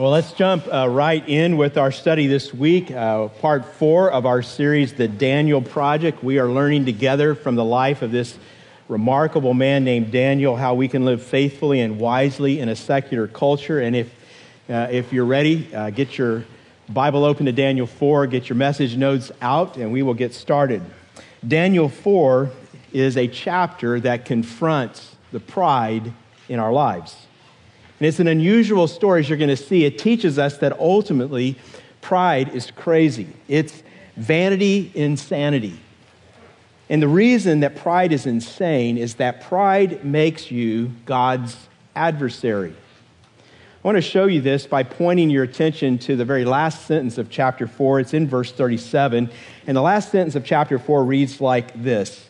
Well, let's jump uh, right in with our study this week, uh, part four of our series, The Daniel Project. We are learning together from the life of this remarkable man named Daniel how we can live faithfully and wisely in a secular culture. And if, uh, if you're ready, uh, get your Bible open to Daniel 4, get your message notes out, and we will get started. Daniel 4 is a chapter that confronts the pride in our lives. And it's an unusual story, as you're going to see. It teaches us that ultimately pride is crazy, it's vanity, insanity. And the reason that pride is insane is that pride makes you God's adversary. I want to show you this by pointing your attention to the very last sentence of chapter 4. It's in verse 37. And the last sentence of chapter 4 reads like this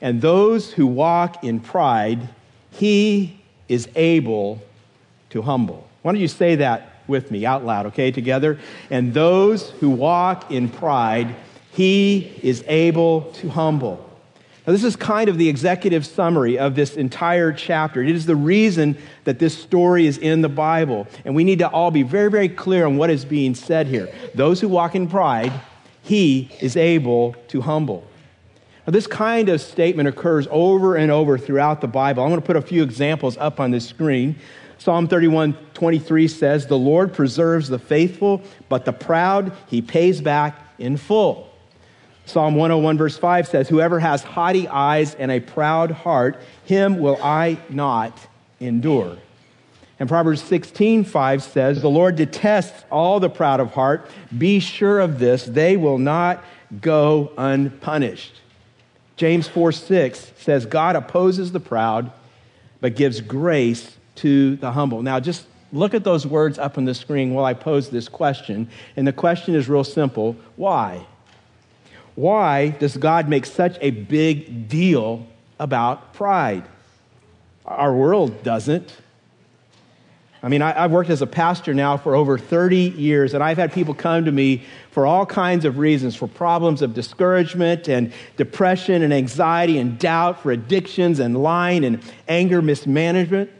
And those who walk in pride, he is able to humble. Why don't you say that with me out loud, okay, together? And those who walk in pride, he is able to humble. Now, this is kind of the executive summary of this entire chapter. It is the reason that this story is in the Bible. And we need to all be very, very clear on what is being said here. Those who walk in pride, he is able to humble. Now, this kind of statement occurs over and over throughout the Bible. I'm going to put a few examples up on the screen. Psalm 31 23 says, The Lord preserves the faithful, but the proud he pays back in full. Psalm 101, verse 5 says, Whoever has haughty eyes and a proud heart, him will I not endure. And Proverbs 16, 5 says, The Lord detests all the proud of heart. Be sure of this, they will not go unpunished. James 4, 6 says, God opposes the proud, but gives grace to the humble. Now, just look at those words up on the screen while I pose this question. And the question is real simple why? Why does God make such a big deal about pride? Our world doesn't. I mean, I, have worked as a pastor now for over 30 years, and I've had people come to me for all kinds of reasons for problems of discouragement and depression and anxiety and doubt, for addictions and lying and anger mismanagement.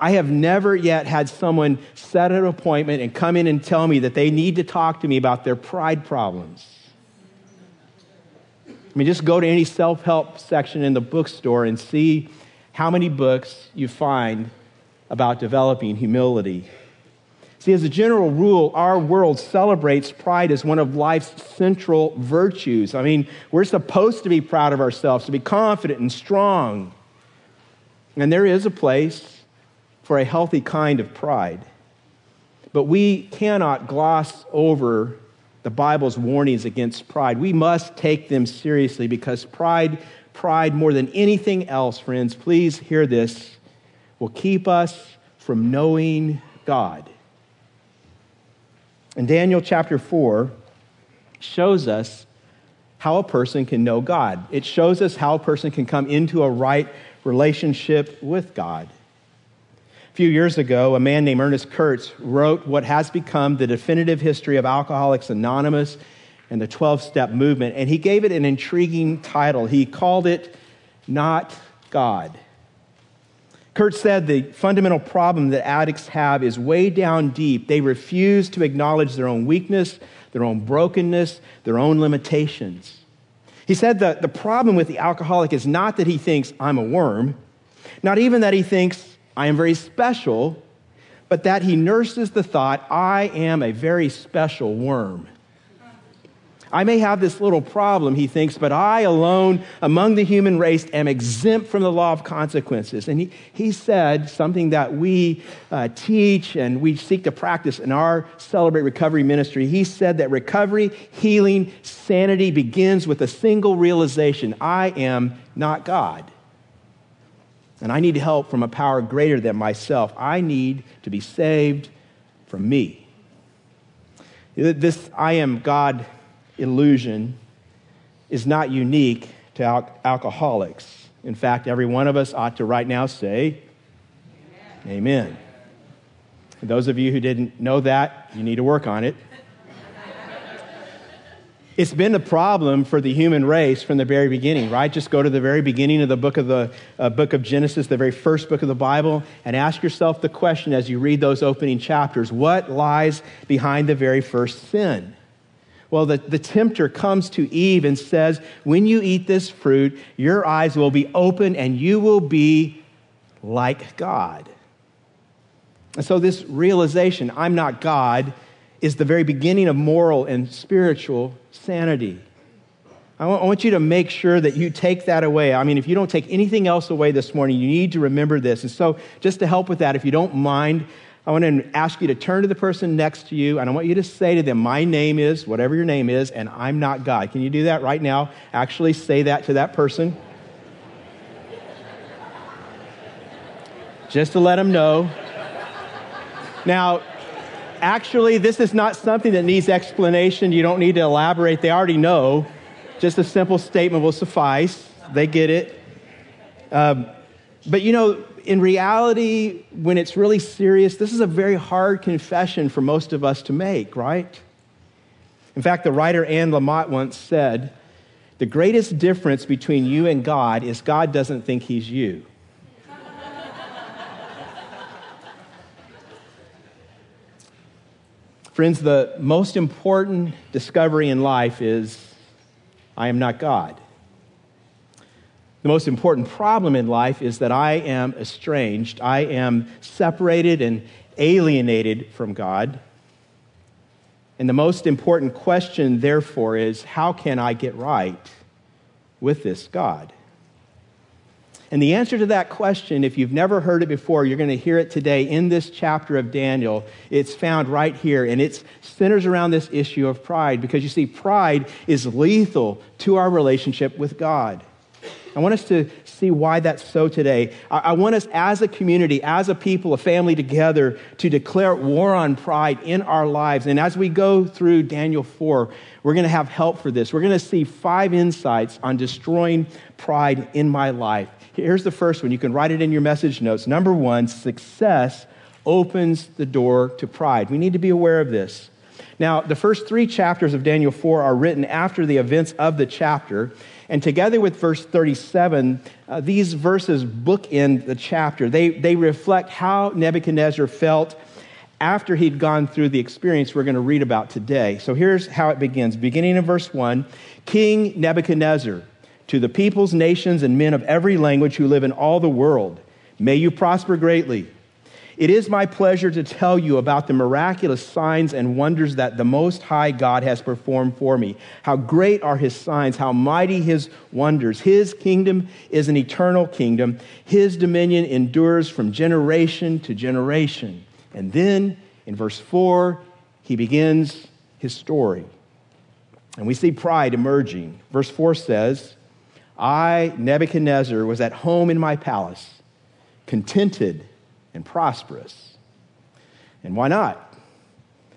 I have never yet had someone set an appointment and come in and tell me that they need to talk to me about their pride problems. I mean, just go to any self help section in the bookstore and see how many books you find about developing humility. See, as a general rule, our world celebrates pride as one of life's central virtues. I mean, we're supposed to be proud of ourselves, to be confident and strong. And there is a place for a healthy kind of pride. But we cannot gloss over the Bible's warnings against pride. We must take them seriously because pride, pride more than anything else, friends, please hear this, will keep us from knowing God. And Daniel chapter 4 shows us how a person can know God. It shows us how a person can come into a right relationship with God few years ago, a man named Ernest Kurtz wrote what has become the definitive history of Alcoholics Anonymous and the 12 step movement, and he gave it an intriguing title. He called it Not God. Kurtz said the fundamental problem that addicts have is way down deep. They refuse to acknowledge their own weakness, their own brokenness, their own limitations. He said that the problem with the alcoholic is not that he thinks, I'm a worm, not even that he thinks, I am very special, but that he nurses the thought, I am a very special worm. I may have this little problem, he thinks, but I alone among the human race am exempt from the law of consequences. And he, he said something that we uh, teach and we seek to practice in our Celebrate Recovery ministry. He said that recovery, healing, sanity begins with a single realization I am not God. And I need help from a power greater than myself. I need to be saved from me. This I am God illusion is not unique to al- alcoholics. In fact, every one of us ought to right now say, Amen. Amen. Those of you who didn't know that, you need to work on it. It's been a problem for the human race from the very beginning, right? Just go to the very beginning of the book of the uh, book of Genesis, the very first book of the Bible, and ask yourself the question as you read those opening chapters: What lies behind the very first sin? Well, the, the tempter comes to Eve and says, When you eat this fruit, your eyes will be open and you will be like God. And so, this realization, I'm not God, is the very beginning of moral and spiritual sanity. I want you to make sure that you take that away. I mean, if you don't take anything else away this morning, you need to remember this. And so, just to help with that, if you don't mind, I want to ask you to turn to the person next to you, and I want you to say to them, My name is, whatever your name is, and I'm not God. Can you do that right now? Actually, say that to that person. Just to let them know. Now, actually, this is not something that needs explanation. You don't need to elaborate. They already know. Just a simple statement will suffice. They get it. Um, but you know, in reality, when it's really serious, this is a very hard confession for most of us to make, right? In fact, the writer Anne Lamott once said, The greatest difference between you and God is God doesn't think he's you. Friends, the most important discovery in life is I am not God. The most important problem in life is that I am estranged, I am separated and alienated from God. And the most important question, therefore, is how can I get right with this God? And the answer to that question, if you've never heard it before, you're going to hear it today in this chapter of Daniel. It's found right here, and it centers around this issue of pride because you see, pride is lethal to our relationship with God. I want us to see why that's so today. I want us as a community, as a people, a family together, to declare war on pride in our lives. And as we go through Daniel 4, we're going to have help for this. We're going to see five insights on destroying pride in my life. Here's the first one. You can write it in your message notes. Number one, success opens the door to pride. We need to be aware of this. Now, the first three chapters of Daniel 4 are written after the events of the chapter. And together with verse 37, uh, these verses bookend the chapter. They, they reflect how Nebuchadnezzar felt after he'd gone through the experience we're going to read about today. So here's how it begins. Beginning in verse 1 King Nebuchadnezzar to the peoples, nations, and men of every language who live in all the world. May you prosper greatly. It is my pleasure to tell you about the miraculous signs and wonders that the Most High God has performed for me. How great are his signs, how mighty his wonders. His kingdom is an eternal kingdom, his dominion endures from generation to generation. And then in verse 4, he begins his story. And we see pride emerging. Verse 4 says, I, Nebuchadnezzar, was at home in my palace, contented and prosperous. And why not?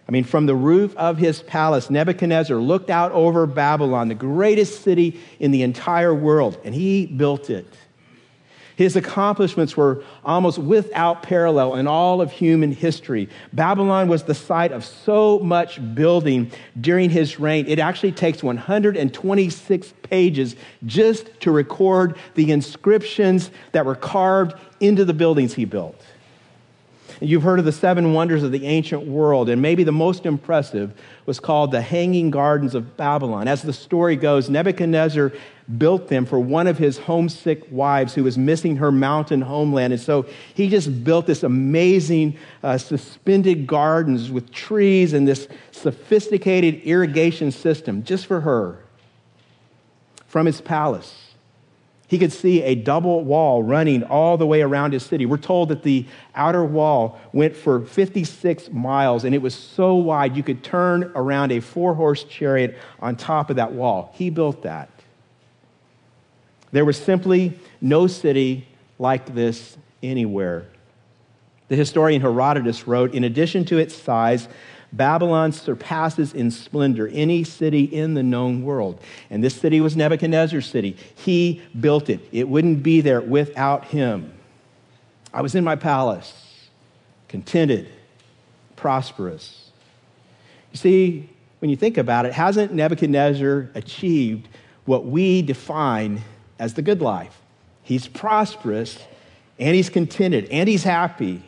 I mean, from the roof of his palace, Nebuchadnezzar looked out over Babylon, the greatest city in the entire world, and he built it. His accomplishments were almost without parallel in all of human history. Babylon was the site of so much building during his reign. It actually takes 126 pages just to record the inscriptions that were carved into the buildings he built. You've heard of the seven wonders of the ancient world, and maybe the most impressive was called the Hanging Gardens of Babylon. As the story goes, Nebuchadnezzar built them for one of his homesick wives who was missing her mountain homeland. And so he just built this amazing uh, suspended gardens with trees and this sophisticated irrigation system just for her from his palace. He could see a double wall running all the way around his city. We're told that the outer wall went for 56 miles and it was so wide you could turn around a four horse chariot on top of that wall. He built that. There was simply no city like this anywhere. The historian Herodotus wrote In addition to its size, Babylon surpasses in splendor any city in the known world. And this city was Nebuchadnezzar's city. He built it, it wouldn't be there without him. I was in my palace, contented, prosperous. You see, when you think about it, hasn't Nebuchadnezzar achieved what we define as the good life? He's prosperous and he's contented and he's happy.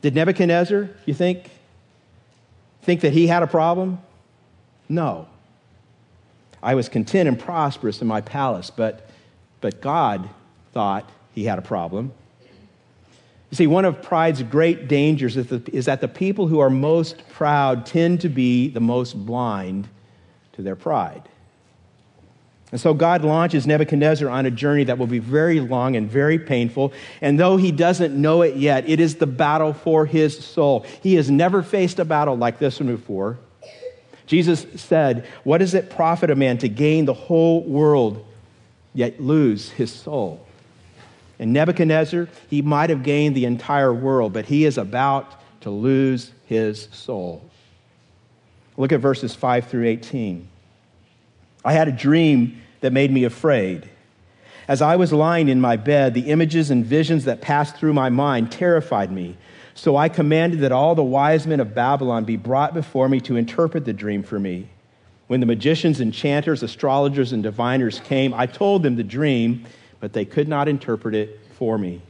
Did Nebuchadnezzar, you think, think that he had a problem? No. I was content and prosperous in my palace, but, but God thought he had a problem. You see, one of pride's great dangers is, the, is that the people who are most proud tend to be the most blind to their pride. And so God launches Nebuchadnezzar on a journey that will be very long and very painful. And though he doesn't know it yet, it is the battle for his soul. He has never faced a battle like this one before. Jesus said, What does it profit a man to gain the whole world yet lose his soul? And Nebuchadnezzar, he might have gained the entire world, but he is about to lose his soul. Look at verses 5 through 18. I had a dream that made me afraid. As I was lying in my bed, the images and visions that passed through my mind terrified me. So I commanded that all the wise men of Babylon be brought before me to interpret the dream for me. When the magicians, enchanters, astrologers, and diviners came, I told them the dream, but they could not interpret it for me.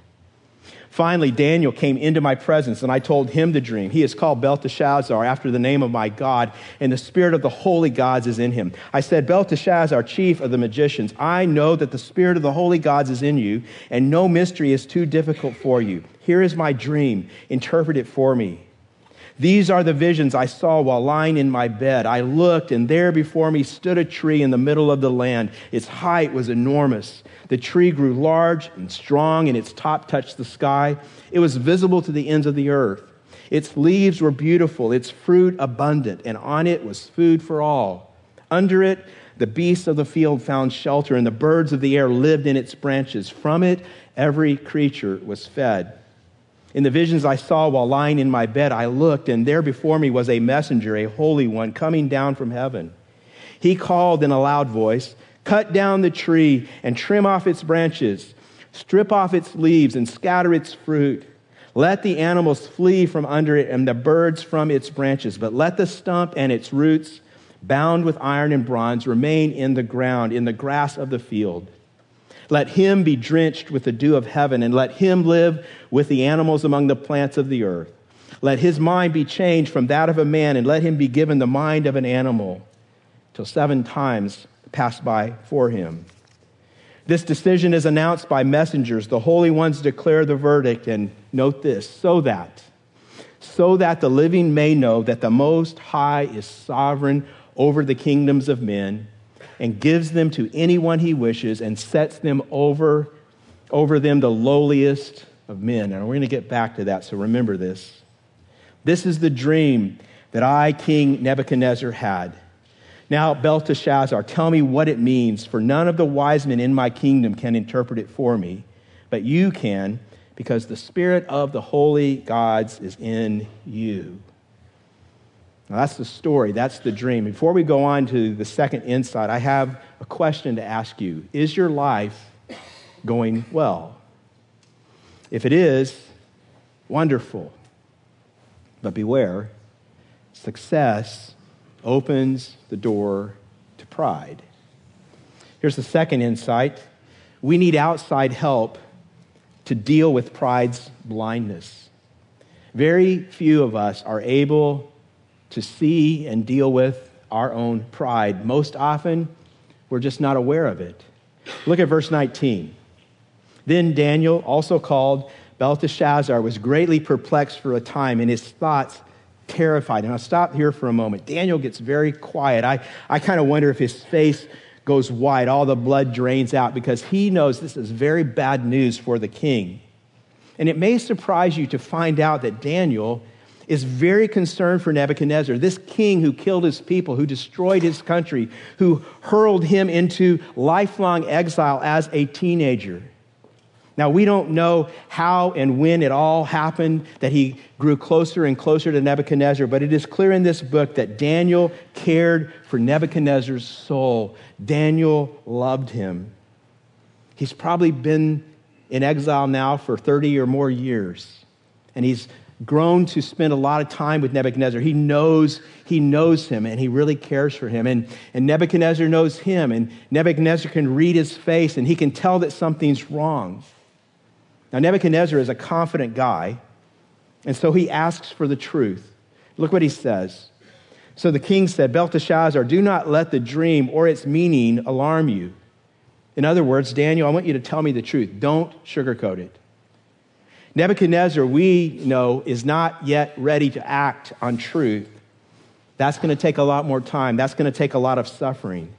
Finally, Daniel came into my presence, and I told him the dream. He is called Belteshazzar after the name of my God, and the spirit of the holy gods is in him. I said, Belteshazzar, chief of the magicians, I know that the spirit of the holy gods is in you, and no mystery is too difficult for you. Here is my dream. Interpret it for me. These are the visions I saw while lying in my bed. I looked, and there before me stood a tree in the middle of the land. Its height was enormous. The tree grew large and strong, and its top touched the sky. It was visible to the ends of the earth. Its leaves were beautiful, its fruit abundant, and on it was food for all. Under it, the beasts of the field found shelter, and the birds of the air lived in its branches. From it, every creature was fed. In the visions I saw while lying in my bed, I looked, and there before me was a messenger, a holy one, coming down from heaven. He called in a loud voice Cut down the tree and trim off its branches, strip off its leaves and scatter its fruit. Let the animals flee from under it and the birds from its branches, but let the stump and its roots, bound with iron and bronze, remain in the ground, in the grass of the field. Let him be drenched with the dew of heaven, and let him live with the animals among the plants of the earth. Let his mind be changed from that of a man, and let him be given the mind of an animal, till seven times pass by for him. This decision is announced by messengers. The holy ones declare the verdict, and note this so that, so that the living may know that the Most High is sovereign over the kingdoms of men and gives them to anyone he wishes and sets them over, over them the lowliest of men. And we're going to get back to that, so remember this. This is the dream that I, King Nebuchadnezzar, had. Now, Belteshazzar, tell me what it means, for none of the wise men in my kingdom can interpret it for me, but you can, because the spirit of the holy gods is in you. Now, that's the story, that's the dream. Before we go on to the second insight, I have a question to ask you Is your life going well? If it is, wonderful. But beware, success opens the door to pride. Here's the second insight we need outside help to deal with pride's blindness. Very few of us are able to see and deal with our own pride. Most often, we're just not aware of it. Look at verse 19. Then Daniel, also called Belteshazzar, was greatly perplexed for a time, and his thoughts terrified. And I'll stop here for a moment. Daniel gets very quiet. I, I kind of wonder if his face goes white, all the blood drains out, because he knows this is very bad news for the king. And it may surprise you to find out that Daniel is very concerned for Nebuchadnezzar, this king who killed his people, who destroyed his country, who hurled him into lifelong exile as a teenager. Now, we don't know how and when it all happened that he grew closer and closer to Nebuchadnezzar, but it is clear in this book that Daniel cared for Nebuchadnezzar's soul. Daniel loved him. He's probably been in exile now for 30 or more years, and he's grown to spend a lot of time with Nebuchadnezzar. He knows, he knows him and he really cares for him. And, and Nebuchadnezzar knows him, and Nebuchadnezzar can read his face and he can tell that something's wrong. Now, Nebuchadnezzar is a confident guy, and so he asks for the truth. Look what he says. So the king said, Belteshazzar, do not let the dream or its meaning alarm you. In other words, Daniel, I want you to tell me the truth. Don't sugarcoat it. Nebuchadnezzar, we know, is not yet ready to act on truth. That's going to take a lot more time. That's going to take a lot of suffering.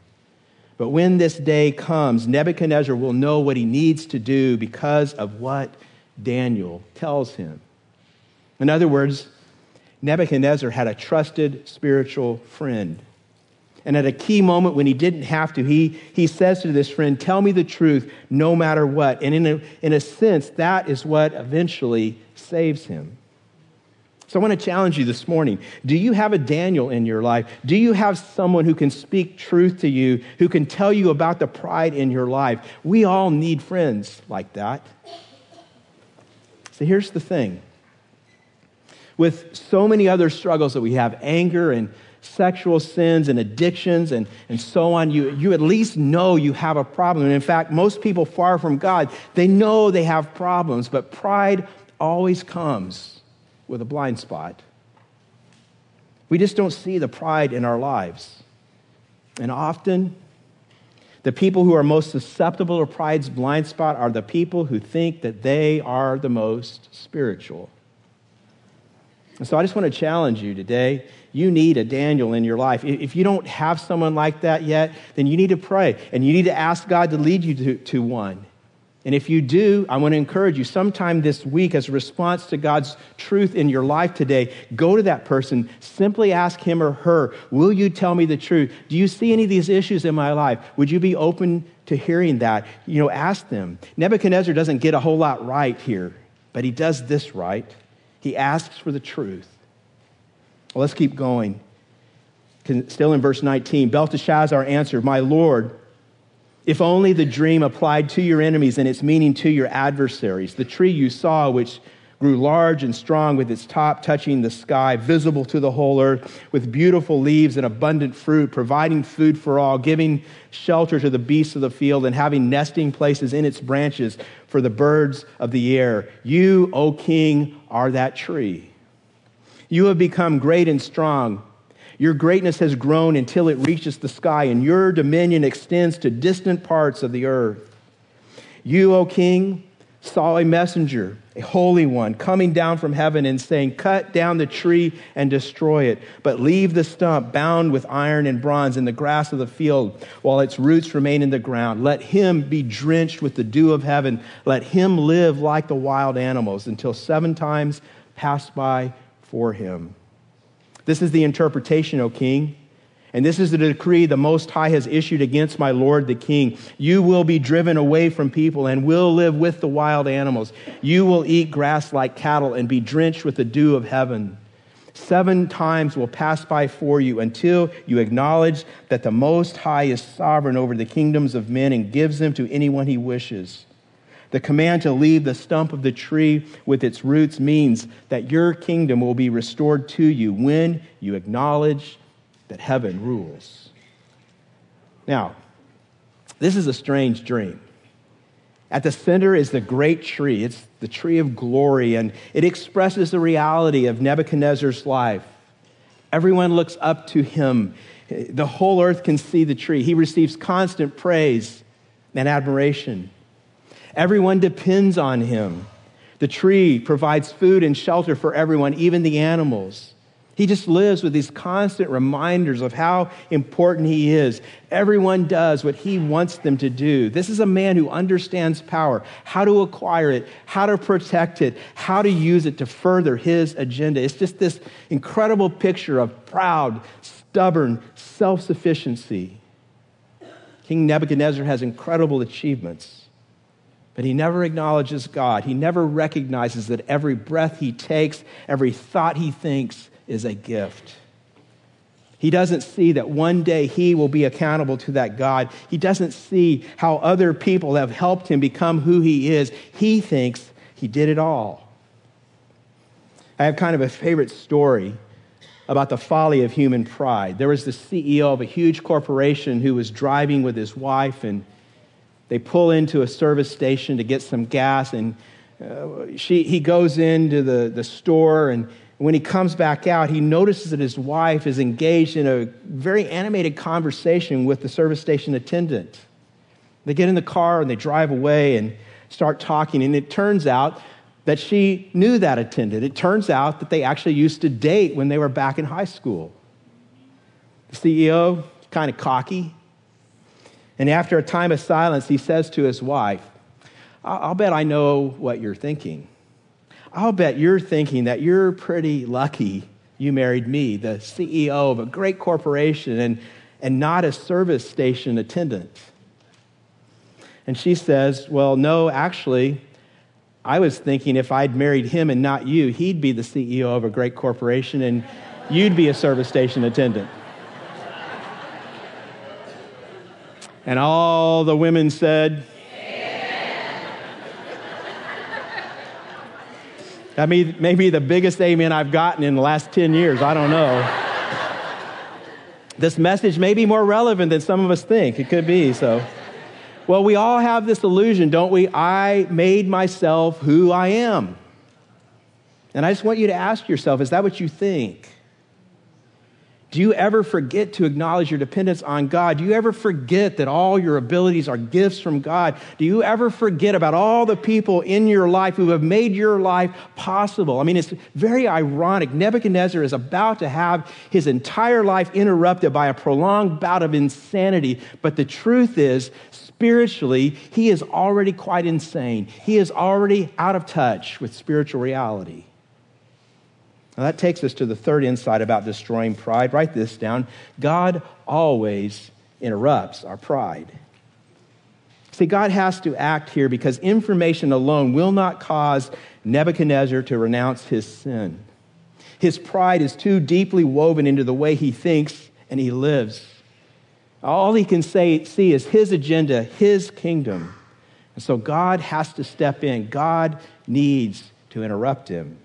But when this day comes, Nebuchadnezzar will know what he needs to do because of what Daniel tells him. In other words, Nebuchadnezzar had a trusted spiritual friend. And at a key moment when he didn't have to, he, he says to this friend, Tell me the truth no matter what. And in a, in a sense, that is what eventually saves him. So I want to challenge you this morning. Do you have a Daniel in your life? Do you have someone who can speak truth to you, who can tell you about the pride in your life? We all need friends like that. So here's the thing with so many other struggles that we have anger and sexual sins and addictions and, and so on, you, you at least know you have a problem. And in fact, most people far from God, they know they have problems, but pride always comes with a blind spot. We just don't see the pride in our lives. And often, the people who are most susceptible to pride's blind spot are the people who think that they are the most spiritual. And so I just want to challenge you today. You need a Daniel in your life. If you don't have someone like that yet, then you need to pray and you need to ask God to lead you to, to one. And if you do, I want to encourage you sometime this week, as a response to God's truth in your life today, go to that person, simply ask him or her, Will you tell me the truth? Do you see any of these issues in my life? Would you be open to hearing that? You know, ask them. Nebuchadnezzar doesn't get a whole lot right here, but he does this right. He asks for the truth. Well, let's keep going. Still in verse 19, Belteshazzar answered, My Lord, if only the dream applied to your enemies and its meaning to your adversaries. The tree you saw, which grew large and strong with its top touching the sky, visible to the whole earth, with beautiful leaves and abundant fruit, providing food for all, giving shelter to the beasts of the field, and having nesting places in its branches for the birds of the air. You, O king, are that tree. You have become great and strong. Your greatness has grown until it reaches the sky, and your dominion extends to distant parts of the earth. You, O king, saw a messenger, a holy one, coming down from heaven and saying, Cut down the tree and destroy it, but leave the stump bound with iron and bronze in the grass of the field while its roots remain in the ground. Let him be drenched with the dew of heaven. Let him live like the wild animals until seven times pass by for him. This is the interpretation, O king. And this is the decree the Most High has issued against my Lord the King. You will be driven away from people and will live with the wild animals. You will eat grass like cattle and be drenched with the dew of heaven. Seven times will pass by for you until you acknowledge that the Most High is sovereign over the kingdoms of men and gives them to anyone he wishes. The command to leave the stump of the tree with its roots means that your kingdom will be restored to you when you acknowledge that heaven rules. Now, this is a strange dream. At the center is the great tree. It's the tree of glory, and it expresses the reality of Nebuchadnezzar's life. Everyone looks up to him. The whole earth can see the tree. He receives constant praise and admiration. Everyone depends on him. The tree provides food and shelter for everyone, even the animals. He just lives with these constant reminders of how important he is. Everyone does what he wants them to do. This is a man who understands power, how to acquire it, how to protect it, how to use it to further his agenda. It's just this incredible picture of proud, stubborn self sufficiency. King Nebuchadnezzar has incredible achievements. But he never acknowledges God. He never recognizes that every breath he takes, every thought he thinks, is a gift. He doesn't see that one day he will be accountable to that God. He doesn't see how other people have helped him become who he is. He thinks he did it all. I have kind of a favorite story about the folly of human pride. There was the CEO of a huge corporation who was driving with his wife, and they pull into a service station to get some gas, and uh, she, he goes into the, the store, and when he comes back out, he notices that his wife is engaged in a very animated conversation with the service station attendant. They get in the car and they drive away and start talking, and it turns out that she knew that attendant. It turns out that they actually used to date when they were back in high school. The CEO, kind of cocky. And after a time of silence, he says to his wife, I'll bet I know what you're thinking. I'll bet you're thinking that you're pretty lucky you married me, the CEO of a great corporation, and, and not a service station attendant. And she says, Well, no, actually, I was thinking if I'd married him and not you, he'd be the CEO of a great corporation and you'd be a service station attendant. And all the women said, That may, may be the biggest amen I've gotten in the last 10 years. I don't know. this message may be more relevant than some of us think. It could be, so. Well, we all have this illusion, don't we? I made myself who I am. And I just want you to ask yourself is that what you think? Do you ever forget to acknowledge your dependence on God? Do you ever forget that all your abilities are gifts from God? Do you ever forget about all the people in your life who have made your life possible? I mean, it's very ironic. Nebuchadnezzar is about to have his entire life interrupted by a prolonged bout of insanity, but the truth is, spiritually, he is already quite insane. He is already out of touch with spiritual reality. Now, that takes us to the third insight about destroying pride. Write this down God always interrupts our pride. See, God has to act here because information alone will not cause Nebuchadnezzar to renounce his sin. His pride is too deeply woven into the way he thinks and he lives. All he can say, see is his agenda, his kingdom. And so God has to step in. God needs to interrupt him.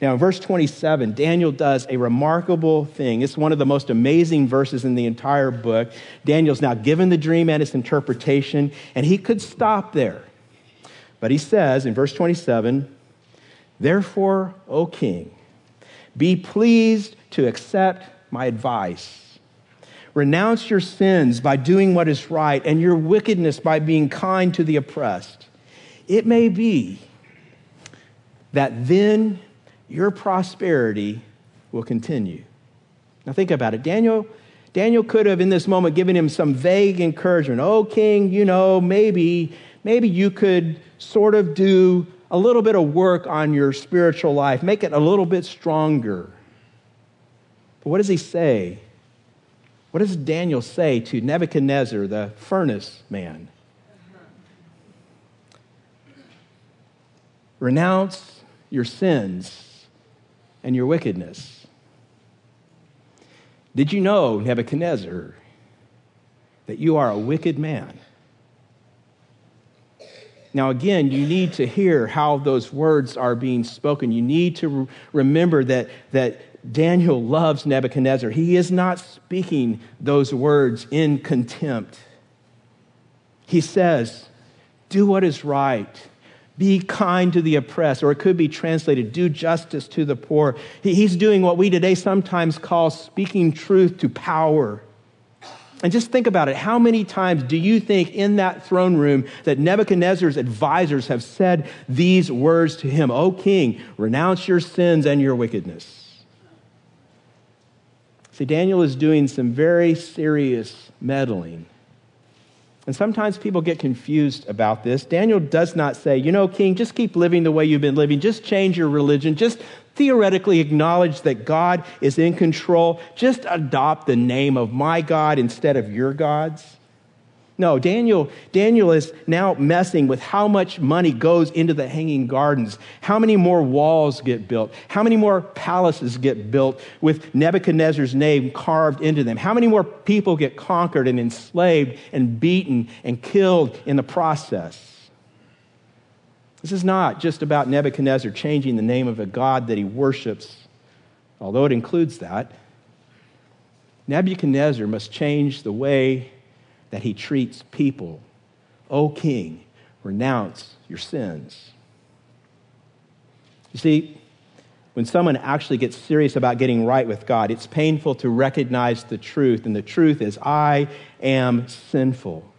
Now, in verse 27, Daniel does a remarkable thing. It's one of the most amazing verses in the entire book. Daniel's now given the dream and its interpretation, and he could stop there. But he says in verse 27 Therefore, O king, be pleased to accept my advice. Renounce your sins by doing what is right, and your wickedness by being kind to the oppressed. It may be that then your prosperity will continue. Now think about it. Daniel, Daniel could have in this moment given him some vague encouragement. Oh, king, you know, maybe, maybe you could sort of do a little bit of work on your spiritual life, make it a little bit stronger. But what does he say? What does Daniel say to Nebuchadnezzar, the furnace man? Renounce your sins and your wickedness. Did you know, Nebuchadnezzar, that you are a wicked man? Now, again, you need to hear how those words are being spoken. You need to re- remember that, that Daniel loves Nebuchadnezzar. He is not speaking those words in contempt. He says, Do what is right be kind to the oppressed, or it could be translated, do justice to the poor. He's doing what we today sometimes call speaking truth to power. And just think about it. How many times do you think in that throne room that Nebuchadnezzar's advisors have said these words to him? O king, renounce your sins and your wickedness. See, Daniel is doing some very serious meddling and sometimes people get confused about this. Daniel does not say, you know, king, just keep living the way you've been living. Just change your religion. Just theoretically acknowledge that God is in control. Just adopt the name of my God instead of your God's. No, Daniel, Daniel is now messing with how much money goes into the hanging gardens, how many more walls get built, how many more palaces get built with Nebuchadnezzar's name carved into them, how many more people get conquered and enslaved and beaten and killed in the process. This is not just about Nebuchadnezzar changing the name of a God that he worships, although it includes that. Nebuchadnezzar must change the way that he treats people. O king, renounce your sins. You see, when someone actually gets serious about getting right with God, it's painful to recognize the truth. And the truth is, I am sinful.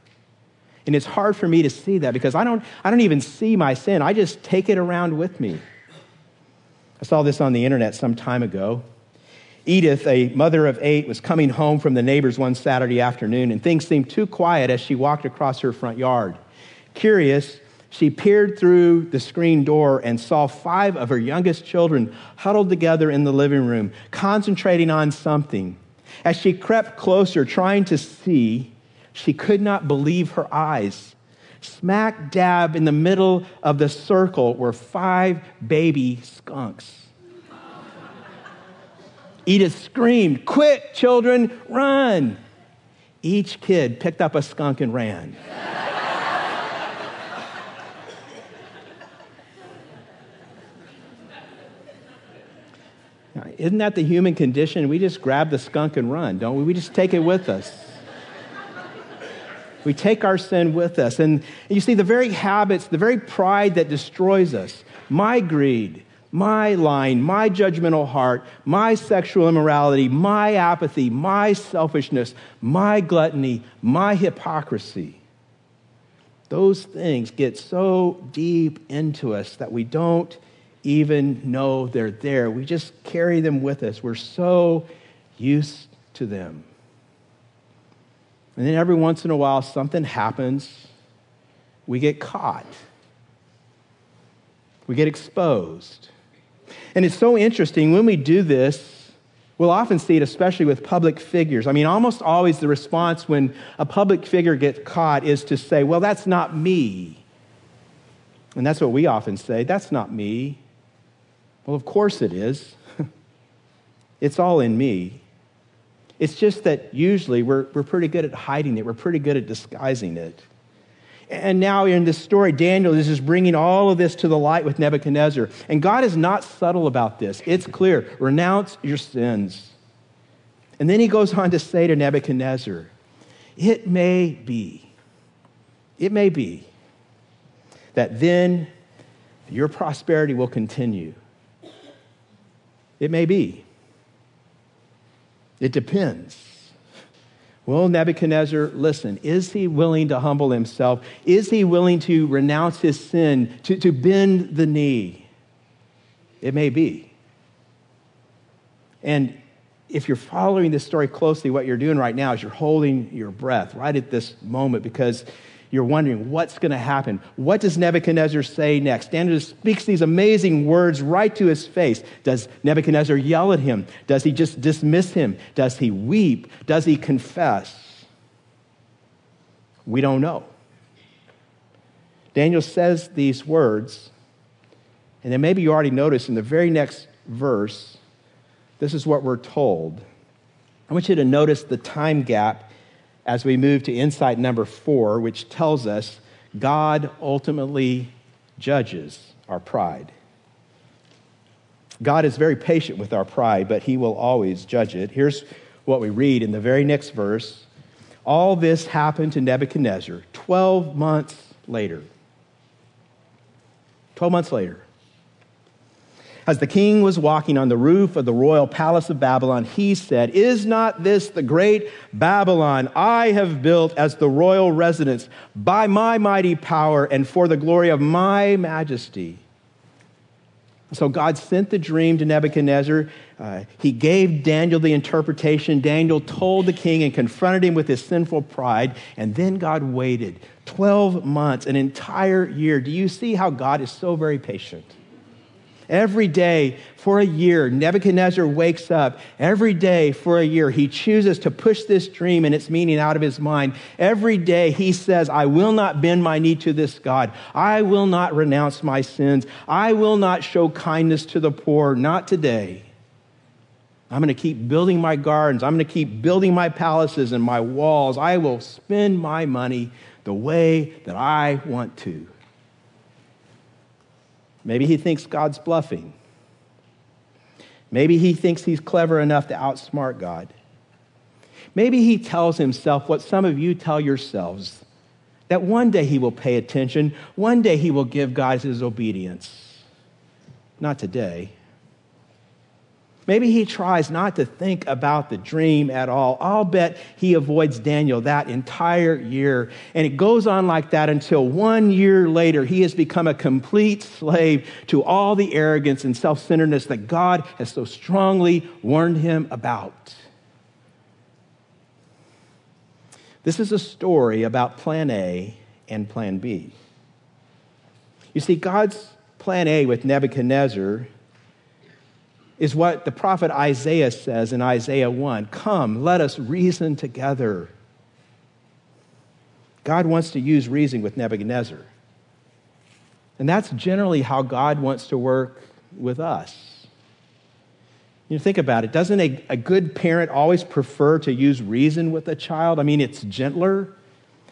And it's hard for me to see that because I don't, I don't even see my sin. I just take it around with me. I saw this on the internet some time ago. Edith, a mother of eight, was coming home from the neighbors one Saturday afternoon, and things seemed too quiet as she walked across her front yard. Curious, she peered through the screen door and saw five of her youngest children huddled together in the living room, concentrating on something. As she crept closer, trying to see, she could not believe her eyes. Smack dab in the middle of the circle were five baby skunks. Edith screamed, Quick, children, run! Each kid picked up a skunk and ran. Isn't that the human condition? We just grab the skunk and run, don't we? We just take it with us. We take our sin with us. And you see, the very habits, the very pride that destroys us, my greed, my lying, my judgmental heart, my sexual immorality, my apathy, my selfishness, my gluttony, my hypocrisy, those things get so deep into us that we don't even know they're there. We just carry them with us. We're so used to them. And then every once in a while, something happens. We get caught. We get exposed. And it's so interesting when we do this, we'll often see it, especially with public figures. I mean, almost always the response when a public figure gets caught is to say, Well, that's not me. And that's what we often say that's not me. Well, of course it is. it's all in me. It's just that usually we're, we're pretty good at hiding it, we're pretty good at disguising it. And now in this story, Daniel is just bringing all of this to the light with Nebuchadnezzar. And God is not subtle about this. It's clear renounce your sins. And then he goes on to say to Nebuchadnezzar, It may be, it may be that then your prosperity will continue it may be. It depends. Well, Nebuchadnezzar, listen, is he willing to humble himself? Is he willing to renounce his sin, to, to bend the knee? It may be. And if you're following this story closely, what you're doing right now is you're holding your breath right at this moment because you're wondering what's going to happen. What does Nebuchadnezzar say next? Daniel speaks these amazing words right to his face. Does Nebuchadnezzar yell at him? Does he just dismiss him? Does he weep? Does he confess? We don't know. Daniel says these words, and then maybe you already noticed in the very next verse, this is what we're told. I want you to notice the time gap as we move to insight number four, which tells us God ultimately judges our pride. God is very patient with our pride, but he will always judge it. Here's what we read in the very next verse. All this happened to Nebuchadnezzar 12 months later. 12 months later. As the king was walking on the roof of the royal palace of Babylon, he said, Is not this the great Babylon I have built as the royal residence by my mighty power and for the glory of my majesty? So God sent the dream to Nebuchadnezzar. Uh, he gave Daniel the interpretation. Daniel told the king and confronted him with his sinful pride. And then God waited 12 months, an entire year. Do you see how God is so very patient? Every day for a year, Nebuchadnezzar wakes up. Every day for a year, he chooses to push this dream and its meaning out of his mind. Every day, he says, I will not bend my knee to this God. I will not renounce my sins. I will not show kindness to the poor. Not today. I'm going to keep building my gardens. I'm going to keep building my palaces and my walls. I will spend my money the way that I want to. Maybe he thinks God's bluffing. Maybe he thinks he's clever enough to outsmart God. Maybe he tells himself what some of you tell yourselves that one day he will pay attention, one day he will give God his obedience. Not today. Maybe he tries not to think about the dream at all. I'll bet he avoids Daniel that entire year. And it goes on like that until one year later, he has become a complete slave to all the arrogance and self centeredness that God has so strongly warned him about. This is a story about plan A and plan B. You see, God's plan A with Nebuchadnezzar is what the prophet Isaiah says in Isaiah 1 Come, let us reason together. God wants to use reason with Nebuchadnezzar. And that's generally how God wants to work with us. You think about it. Doesn't a, a good parent always prefer to use reason with a child? I mean, it's gentler.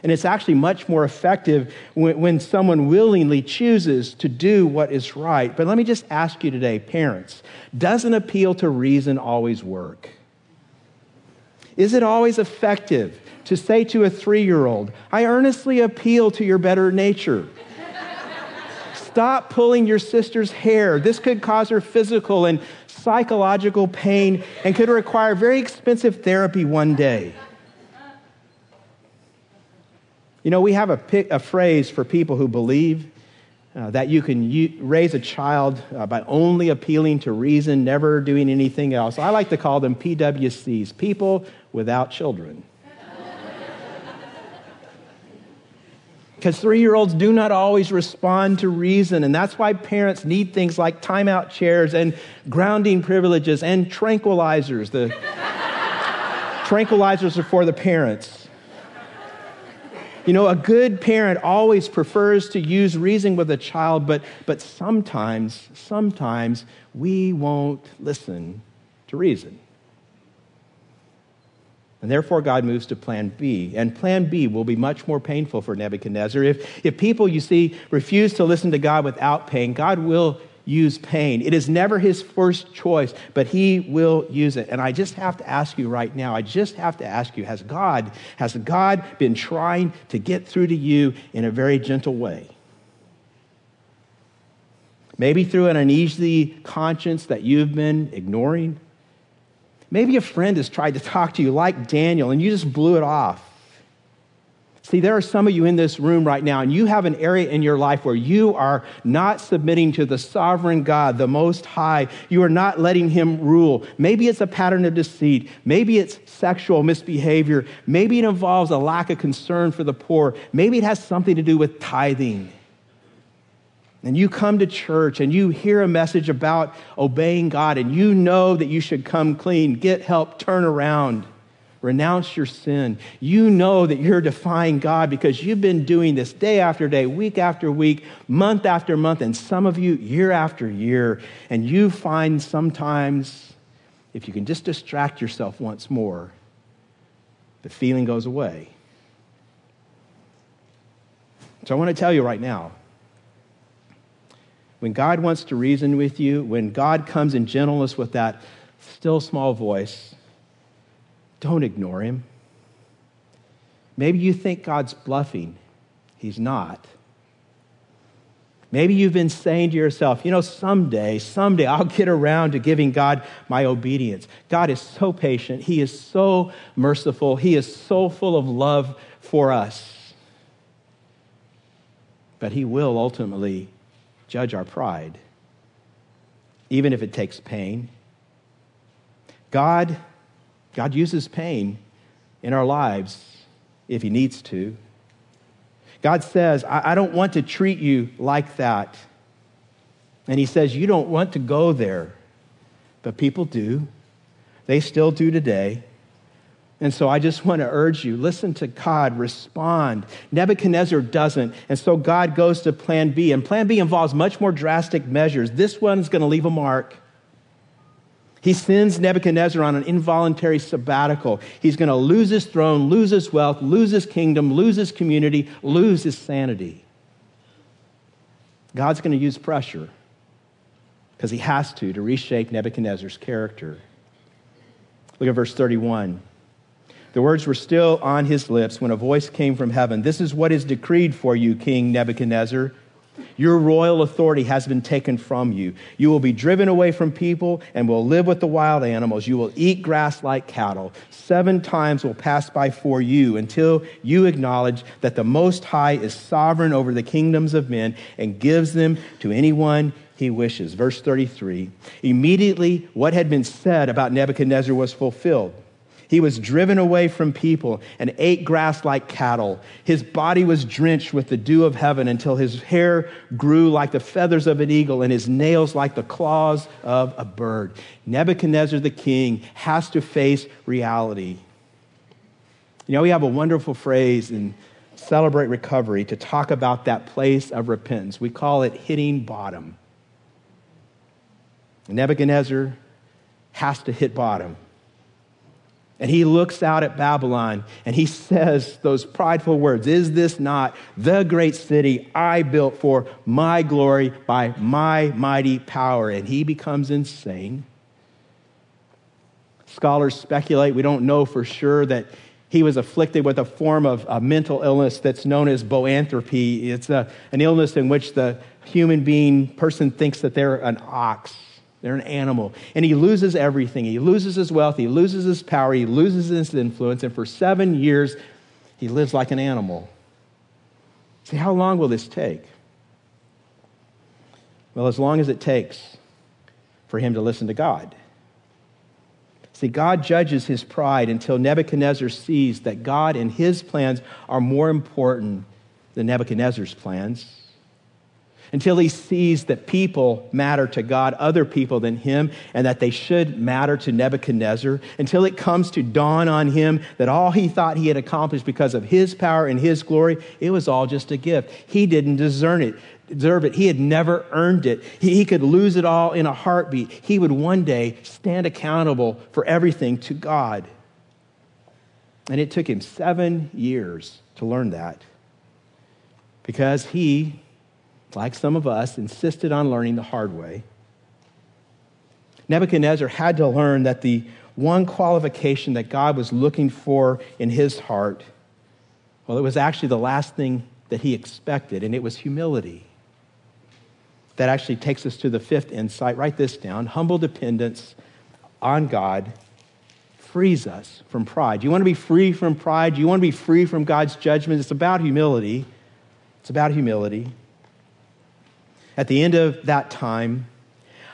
And it's actually much more effective when, when someone willingly chooses to do what is right. But let me just ask you today, parents, doesn't appeal to reason always work? Is it always effective to say to a three year old, I earnestly appeal to your better nature? Stop pulling your sister's hair. This could cause her physical and psychological pain and could require very expensive therapy one day. You know, we have a, a phrase for people who believe uh, that you can u- raise a child uh, by only appealing to reason, never doing anything else. I like to call them PWCs, people without children. Because three year olds do not always respond to reason, and that's why parents need things like timeout chairs and grounding privileges and tranquilizers. The tranquilizers are for the parents. You know, a good parent always prefers to use reason with a child, but, but sometimes, sometimes we won't listen to reason. And therefore, God moves to plan B. And plan B will be much more painful for Nebuchadnezzar. If, if people, you see, refuse to listen to God without pain, God will use pain. It is never his first choice, but he will use it. And I just have to ask you right now, I just have to ask you, has God, has God been trying to get through to you in a very gentle way? Maybe through an uneasy conscience that you've been ignoring. Maybe a friend has tried to talk to you like Daniel and you just blew it off. See, there are some of you in this room right now, and you have an area in your life where you are not submitting to the sovereign God, the Most High. You are not letting Him rule. Maybe it's a pattern of deceit. Maybe it's sexual misbehavior. Maybe it involves a lack of concern for the poor. Maybe it has something to do with tithing. And you come to church and you hear a message about obeying God, and you know that you should come clean, get help, turn around renounce your sin. You know that you're defying God because you've been doing this day after day, week after week, month after month, and some of you year after year. And you find sometimes, if you can just distract yourself once more, the feeling goes away. So I want to tell you right now when God wants to reason with you, when God comes in gentleness with that still small voice, don't ignore him. Maybe you think God's bluffing. He's not. Maybe you've been saying to yourself, you know, someday, someday I'll get around to giving God my obedience. God is so patient. He is so merciful. He is so full of love for us. But He will ultimately judge our pride, even if it takes pain. God God uses pain in our lives if He needs to. God says, I, I don't want to treat you like that. And He says, You don't want to go there. But people do. They still do today. And so I just want to urge you listen to God, respond. Nebuchadnezzar doesn't. And so God goes to plan B. And plan B involves much more drastic measures. This one's going to leave a mark. He sends Nebuchadnezzar on an involuntary sabbatical. He's going to lose his throne, lose his wealth, lose his kingdom, lose his community, lose his sanity. God's going to use pressure. because he has to, to reshape Nebuchadnezzar's character. Look at verse 31. The words were still on his lips when a voice came from heaven This is what is decreed for you, King Nebuchadnezzar. Your royal authority has been taken from you. You will be driven away from people and will live with the wild animals. You will eat grass like cattle. Seven times will pass by for you until you acknowledge that the Most High is sovereign over the kingdoms of men and gives them to anyone he wishes. Verse 33 Immediately, what had been said about Nebuchadnezzar was fulfilled. He was driven away from people and ate grass like cattle. His body was drenched with the dew of heaven until his hair grew like the feathers of an eagle and his nails like the claws of a bird. Nebuchadnezzar the king has to face reality. You know, we have a wonderful phrase in Celebrate Recovery to talk about that place of repentance. We call it hitting bottom. Nebuchadnezzar has to hit bottom. And he looks out at Babylon and he says those prideful words Is this not the great city I built for my glory by my mighty power? And he becomes insane. Scholars speculate, we don't know for sure, that he was afflicted with a form of a mental illness that's known as boanthropy. It's a, an illness in which the human being person thinks that they're an ox they're an animal. And he loses everything. He loses his wealth. He loses his power. He loses his influence. And for seven years, he lives like an animal. See, how long will this take? Well, as long as it takes for him to listen to God. See, God judges his pride until Nebuchadnezzar sees that God and his plans are more important than Nebuchadnezzar's plans until he sees that people matter to God, other people than him, and that they should matter to Nebuchadnezzar, until it comes to dawn on him that all he thought he had accomplished because of his power and his glory, it was all just a gift. He didn't deserve it. Deserve it. He had never earned it. He, he could lose it all in a heartbeat. He would one day stand accountable for everything to God. And it took him seven years to learn that because he like some of us, insisted on learning the hard way. Nebuchadnezzar had to learn that the one qualification that God was looking for in his heart, well, it was actually the last thing that he expected, and it was humility. That actually takes us to the fifth insight. Write this down. Humble dependence on God frees us from pride. You want to be free from pride? You want to be free from God's judgment? It's about humility. It's about humility. At the end of that time,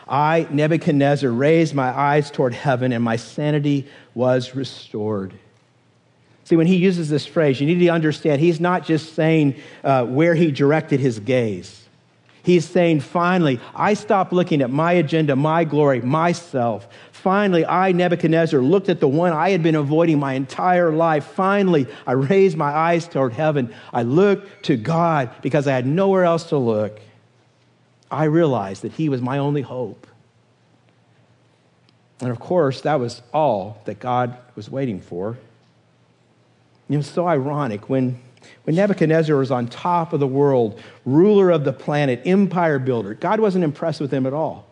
I, Nebuchadnezzar, raised my eyes toward heaven and my sanity was restored. See, when he uses this phrase, you need to understand he's not just saying uh, where he directed his gaze. He's saying, finally, I stopped looking at my agenda, my glory, myself. Finally, I, Nebuchadnezzar, looked at the one I had been avoiding my entire life. Finally, I raised my eyes toward heaven. I looked to God because I had nowhere else to look. I realized that He was my only hope. And of course, that was all that God was waiting for. It was so ironic when, when Nebuchadnezzar was on top of the world, ruler of the planet, empire builder, God wasn't impressed with him at all.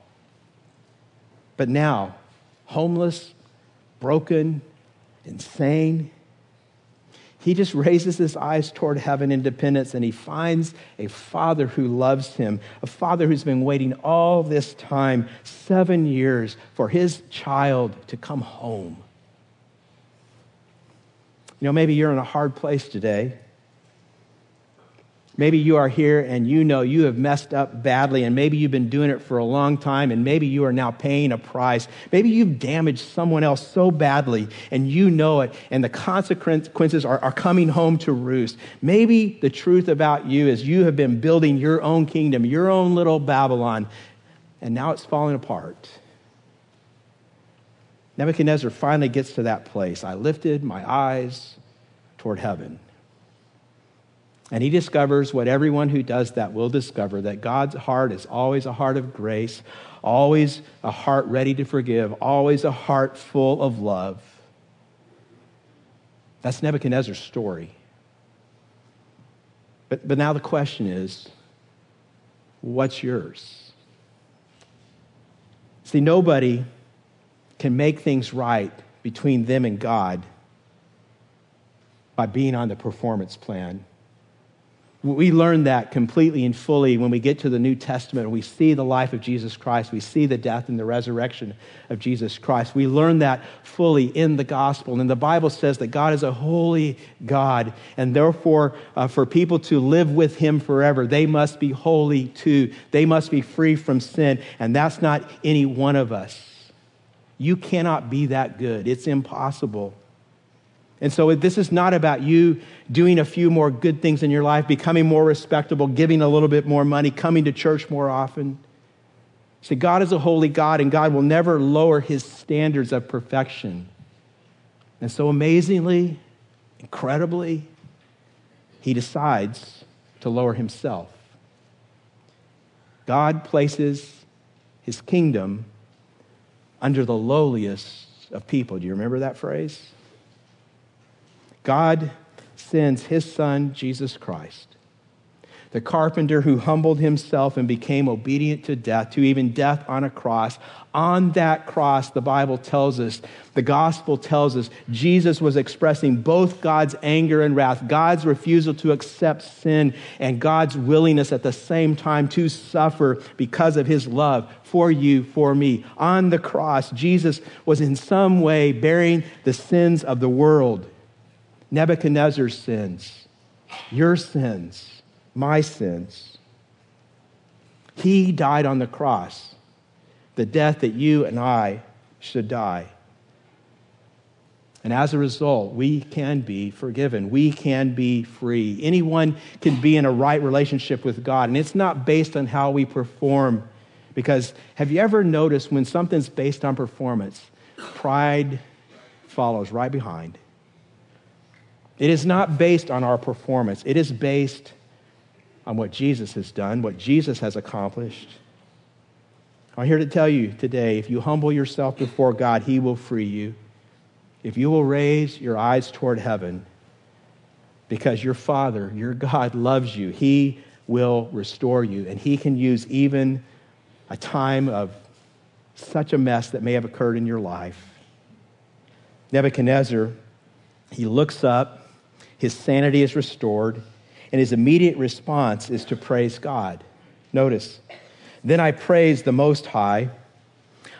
But now, homeless, broken, insane, he just raises his eyes toward heaven in dependence and he finds a father who loves him, a father who's been waiting all this time, seven years, for his child to come home. You know, maybe you're in a hard place today. Maybe you are here and you know you have messed up badly, and maybe you've been doing it for a long time, and maybe you are now paying a price. Maybe you've damaged someone else so badly, and you know it, and the consequences are, are coming home to roost. Maybe the truth about you is you have been building your own kingdom, your own little Babylon, and now it's falling apart. Nebuchadnezzar finally gets to that place. I lifted my eyes toward heaven. And he discovers what everyone who does that will discover that God's heart is always a heart of grace, always a heart ready to forgive, always a heart full of love. That's Nebuchadnezzar's story. But, but now the question is what's yours? See, nobody can make things right between them and God by being on the performance plan. We learn that completely and fully when we get to the New Testament. We see the life of Jesus Christ. We see the death and the resurrection of Jesus Christ. We learn that fully in the gospel. And the Bible says that God is a holy God. And therefore, uh, for people to live with Him forever, they must be holy too. They must be free from sin. And that's not any one of us. You cannot be that good, it's impossible. And so this is not about you doing a few more good things in your life, becoming more respectable, giving a little bit more money, coming to church more often. See, God is a holy God, and God will never lower his standards of perfection. And so amazingly, incredibly, he decides to lower himself. God places his kingdom under the lowliest of people. Do you remember that phrase? God sends his son, Jesus Christ, the carpenter who humbled himself and became obedient to death, to even death on a cross. On that cross, the Bible tells us, the gospel tells us, Jesus was expressing both God's anger and wrath, God's refusal to accept sin, and God's willingness at the same time to suffer because of his love for you, for me. On the cross, Jesus was in some way bearing the sins of the world Nebuchadnezzar's sins, your sins, my sins. He died on the cross, the death that you and I should die. And as a result, we can be forgiven. We can be free. Anyone can be in a right relationship with God. And it's not based on how we perform. Because have you ever noticed when something's based on performance, pride follows right behind? It is not based on our performance, it is based on what Jesus has done, what Jesus has accomplished. I'm here to tell you today if you humble yourself before God, He will free you. If you will raise your eyes toward heaven, because your Father, your God, loves you, He will restore you. And He can use even a time of such a mess that may have occurred in your life. Nebuchadnezzar, he looks up his sanity is restored, and his immediate response is to praise God. Notice, then I praised the Most High.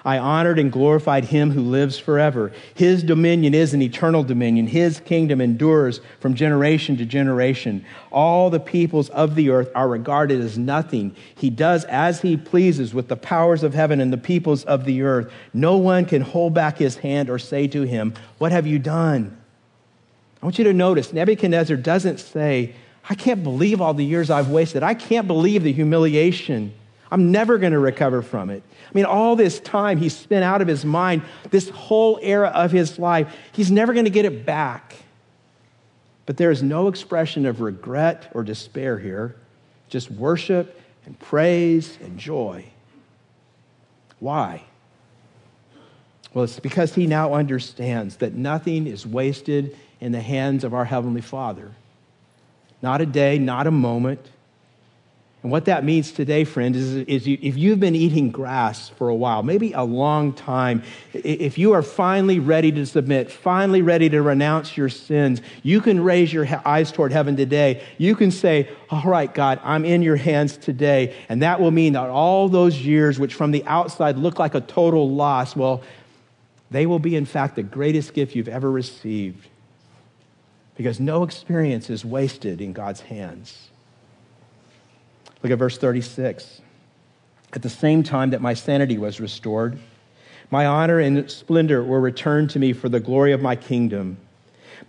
I honored and glorified him who lives forever. His dominion is an eternal dominion. His kingdom endures from generation to generation. All the peoples of the earth are regarded as nothing. He does as he pleases with the powers of heaven and the peoples of the earth. No one can hold back his hand or say to him, What have you done? I want you to notice Nebuchadnezzar doesn't say, I can't believe all the years I've wasted. I can't believe the humiliation. I'm never going to recover from it. I mean, all this time he spent out of his mind, this whole era of his life, he's never going to get it back. But there is no expression of regret or despair here, just worship and praise and joy. Why? Well, it's because he now understands that nothing is wasted in the hands of our Heavenly Father. Not a day, not a moment. And what that means today, friends, is, is you, if you've been eating grass for a while, maybe a long time, if you are finally ready to submit, finally ready to renounce your sins, you can raise your eyes toward heaven today. You can say, All right, God, I'm in your hands today. And that will mean that all those years, which from the outside look like a total loss, well, they will be, in fact, the greatest gift you've ever received because no experience is wasted in God's hands. Look at verse 36. At the same time that my sanity was restored, my honor and splendor were returned to me for the glory of my kingdom.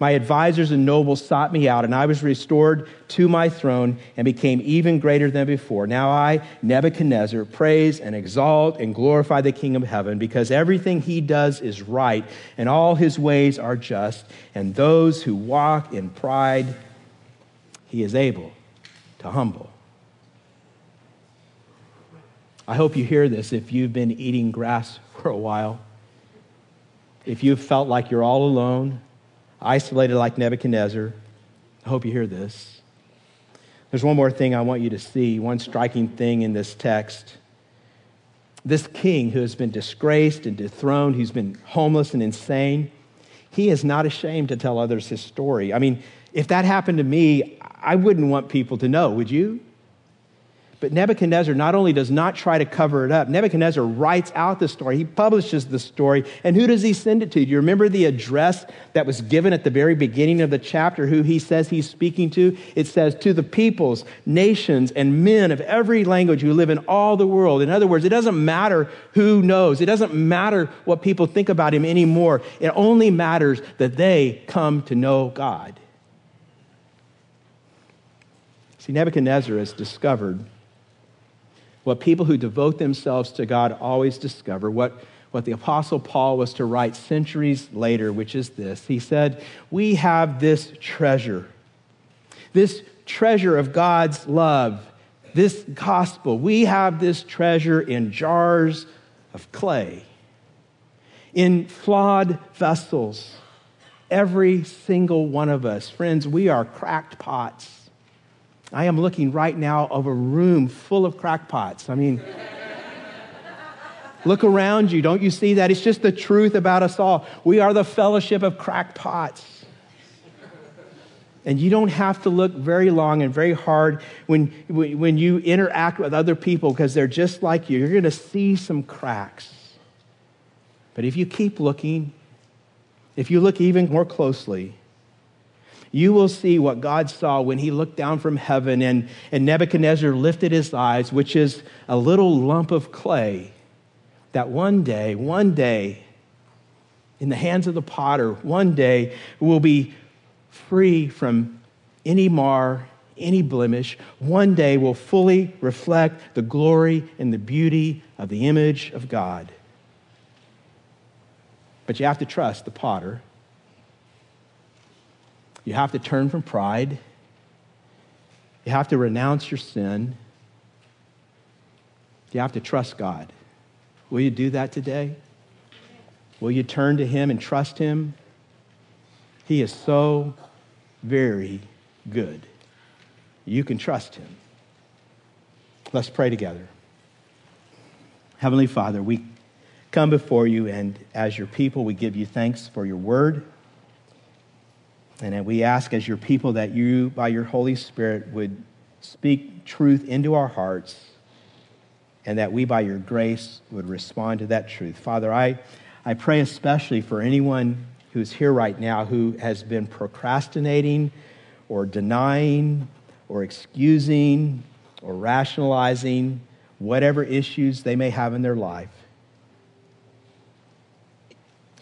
My advisors and nobles sought me out, and I was restored to my throne and became even greater than before. Now I, Nebuchadnezzar, praise and exalt and glorify the King of heaven, because everything he does is right, and all his ways are just, and those who walk in pride, he is able to humble. I hope you hear this if you've been eating grass for a while. If you've felt like you're all alone, isolated like Nebuchadnezzar. I hope you hear this. There's one more thing I want you to see, one striking thing in this text. this king who has been disgraced and dethroned, who's been homeless and insane, he is not ashamed to tell others his story. I mean, if that happened to me, I wouldn't want people to know, would you? But Nebuchadnezzar not only does not try to cover it up, Nebuchadnezzar writes out the story. He publishes the story. And who does he send it to? Do you remember the address that was given at the very beginning of the chapter, who he says he's speaking to? It says, To the peoples, nations, and men of every language who live in all the world. In other words, it doesn't matter who knows, it doesn't matter what people think about him anymore. It only matters that they come to know God. See, Nebuchadnezzar has discovered what people who devote themselves to God always discover, what, what the Apostle Paul was to write centuries later, which is this. He said, We have this treasure, this treasure of God's love, this gospel. We have this treasure in jars of clay, in flawed vessels. Every single one of us, friends, we are cracked pots. I am looking right now of a room full of crackpots. I mean, look around you. Don't you see that? It's just the truth about us all. We are the fellowship of crackpots. And you don't have to look very long and very hard when, when you interact with other people because they're just like you. You're going to see some cracks. But if you keep looking, if you look even more closely, you will see what God saw when he looked down from heaven and, and Nebuchadnezzar lifted his eyes, which is a little lump of clay that one day, one day, in the hands of the potter, one day will be free from any mar, any blemish. One day will fully reflect the glory and the beauty of the image of God. But you have to trust the potter you have to turn from pride. You have to renounce your sin. You have to trust God. Will you do that today? Will you turn to Him and trust Him? He is so very good. You can trust Him. Let's pray together. Heavenly Father, we come before you, and as your people, we give you thanks for your word. And we ask as your people that you, by your Holy Spirit, would speak truth into our hearts and that we, by your grace, would respond to that truth. Father, I, I pray especially for anyone who's here right now who has been procrastinating or denying or excusing or rationalizing whatever issues they may have in their life.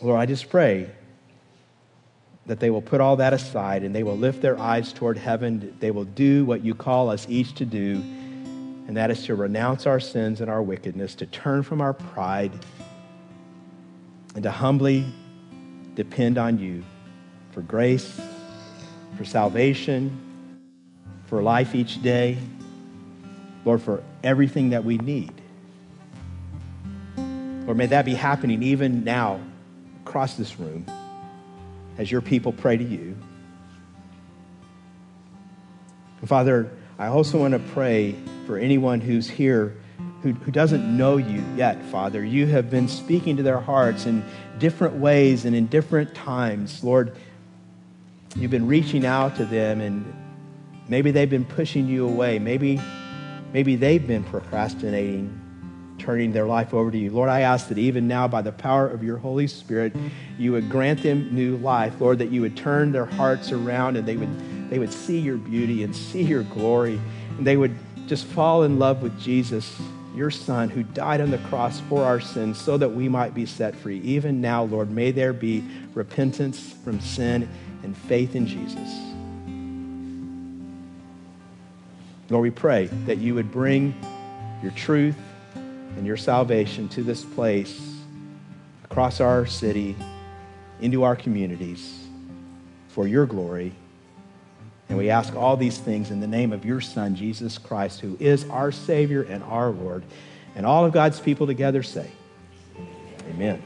Lord, I just pray that they will put all that aside and they will lift their eyes toward heaven. They will do what you call us each to do, and that is to renounce our sins and our wickedness, to turn from our pride, and to humbly depend on you for grace, for salvation, for life each day, Lord, for everything that we need. Lord, may that be happening even now across this room as your people pray to you. And Father, I also want to pray for anyone who's here who, who doesn't know you yet, Father. You have been speaking to their hearts in different ways and in different times. Lord, you've been reaching out to them and maybe they've been pushing you away. Maybe, maybe they've been procrastinating turning their life over to you. Lord, I ask that even now, by the power of your Holy Spirit, you would grant them new life. Lord, that you would turn their hearts around and they would, they would see your beauty and see your glory. And they would just fall in love with Jesus, your Son, who died on the cross for our sins so that we might be set free. Even now, Lord, may there be repentance from sin and faith in Jesus. Lord, we pray that you would bring your truth and your salvation to this place, across our city, into our communities, for your glory. And we ask all these things in the name of your Son, Jesus Christ, who is our Savior and our Lord. And all of God's people together say, Amen.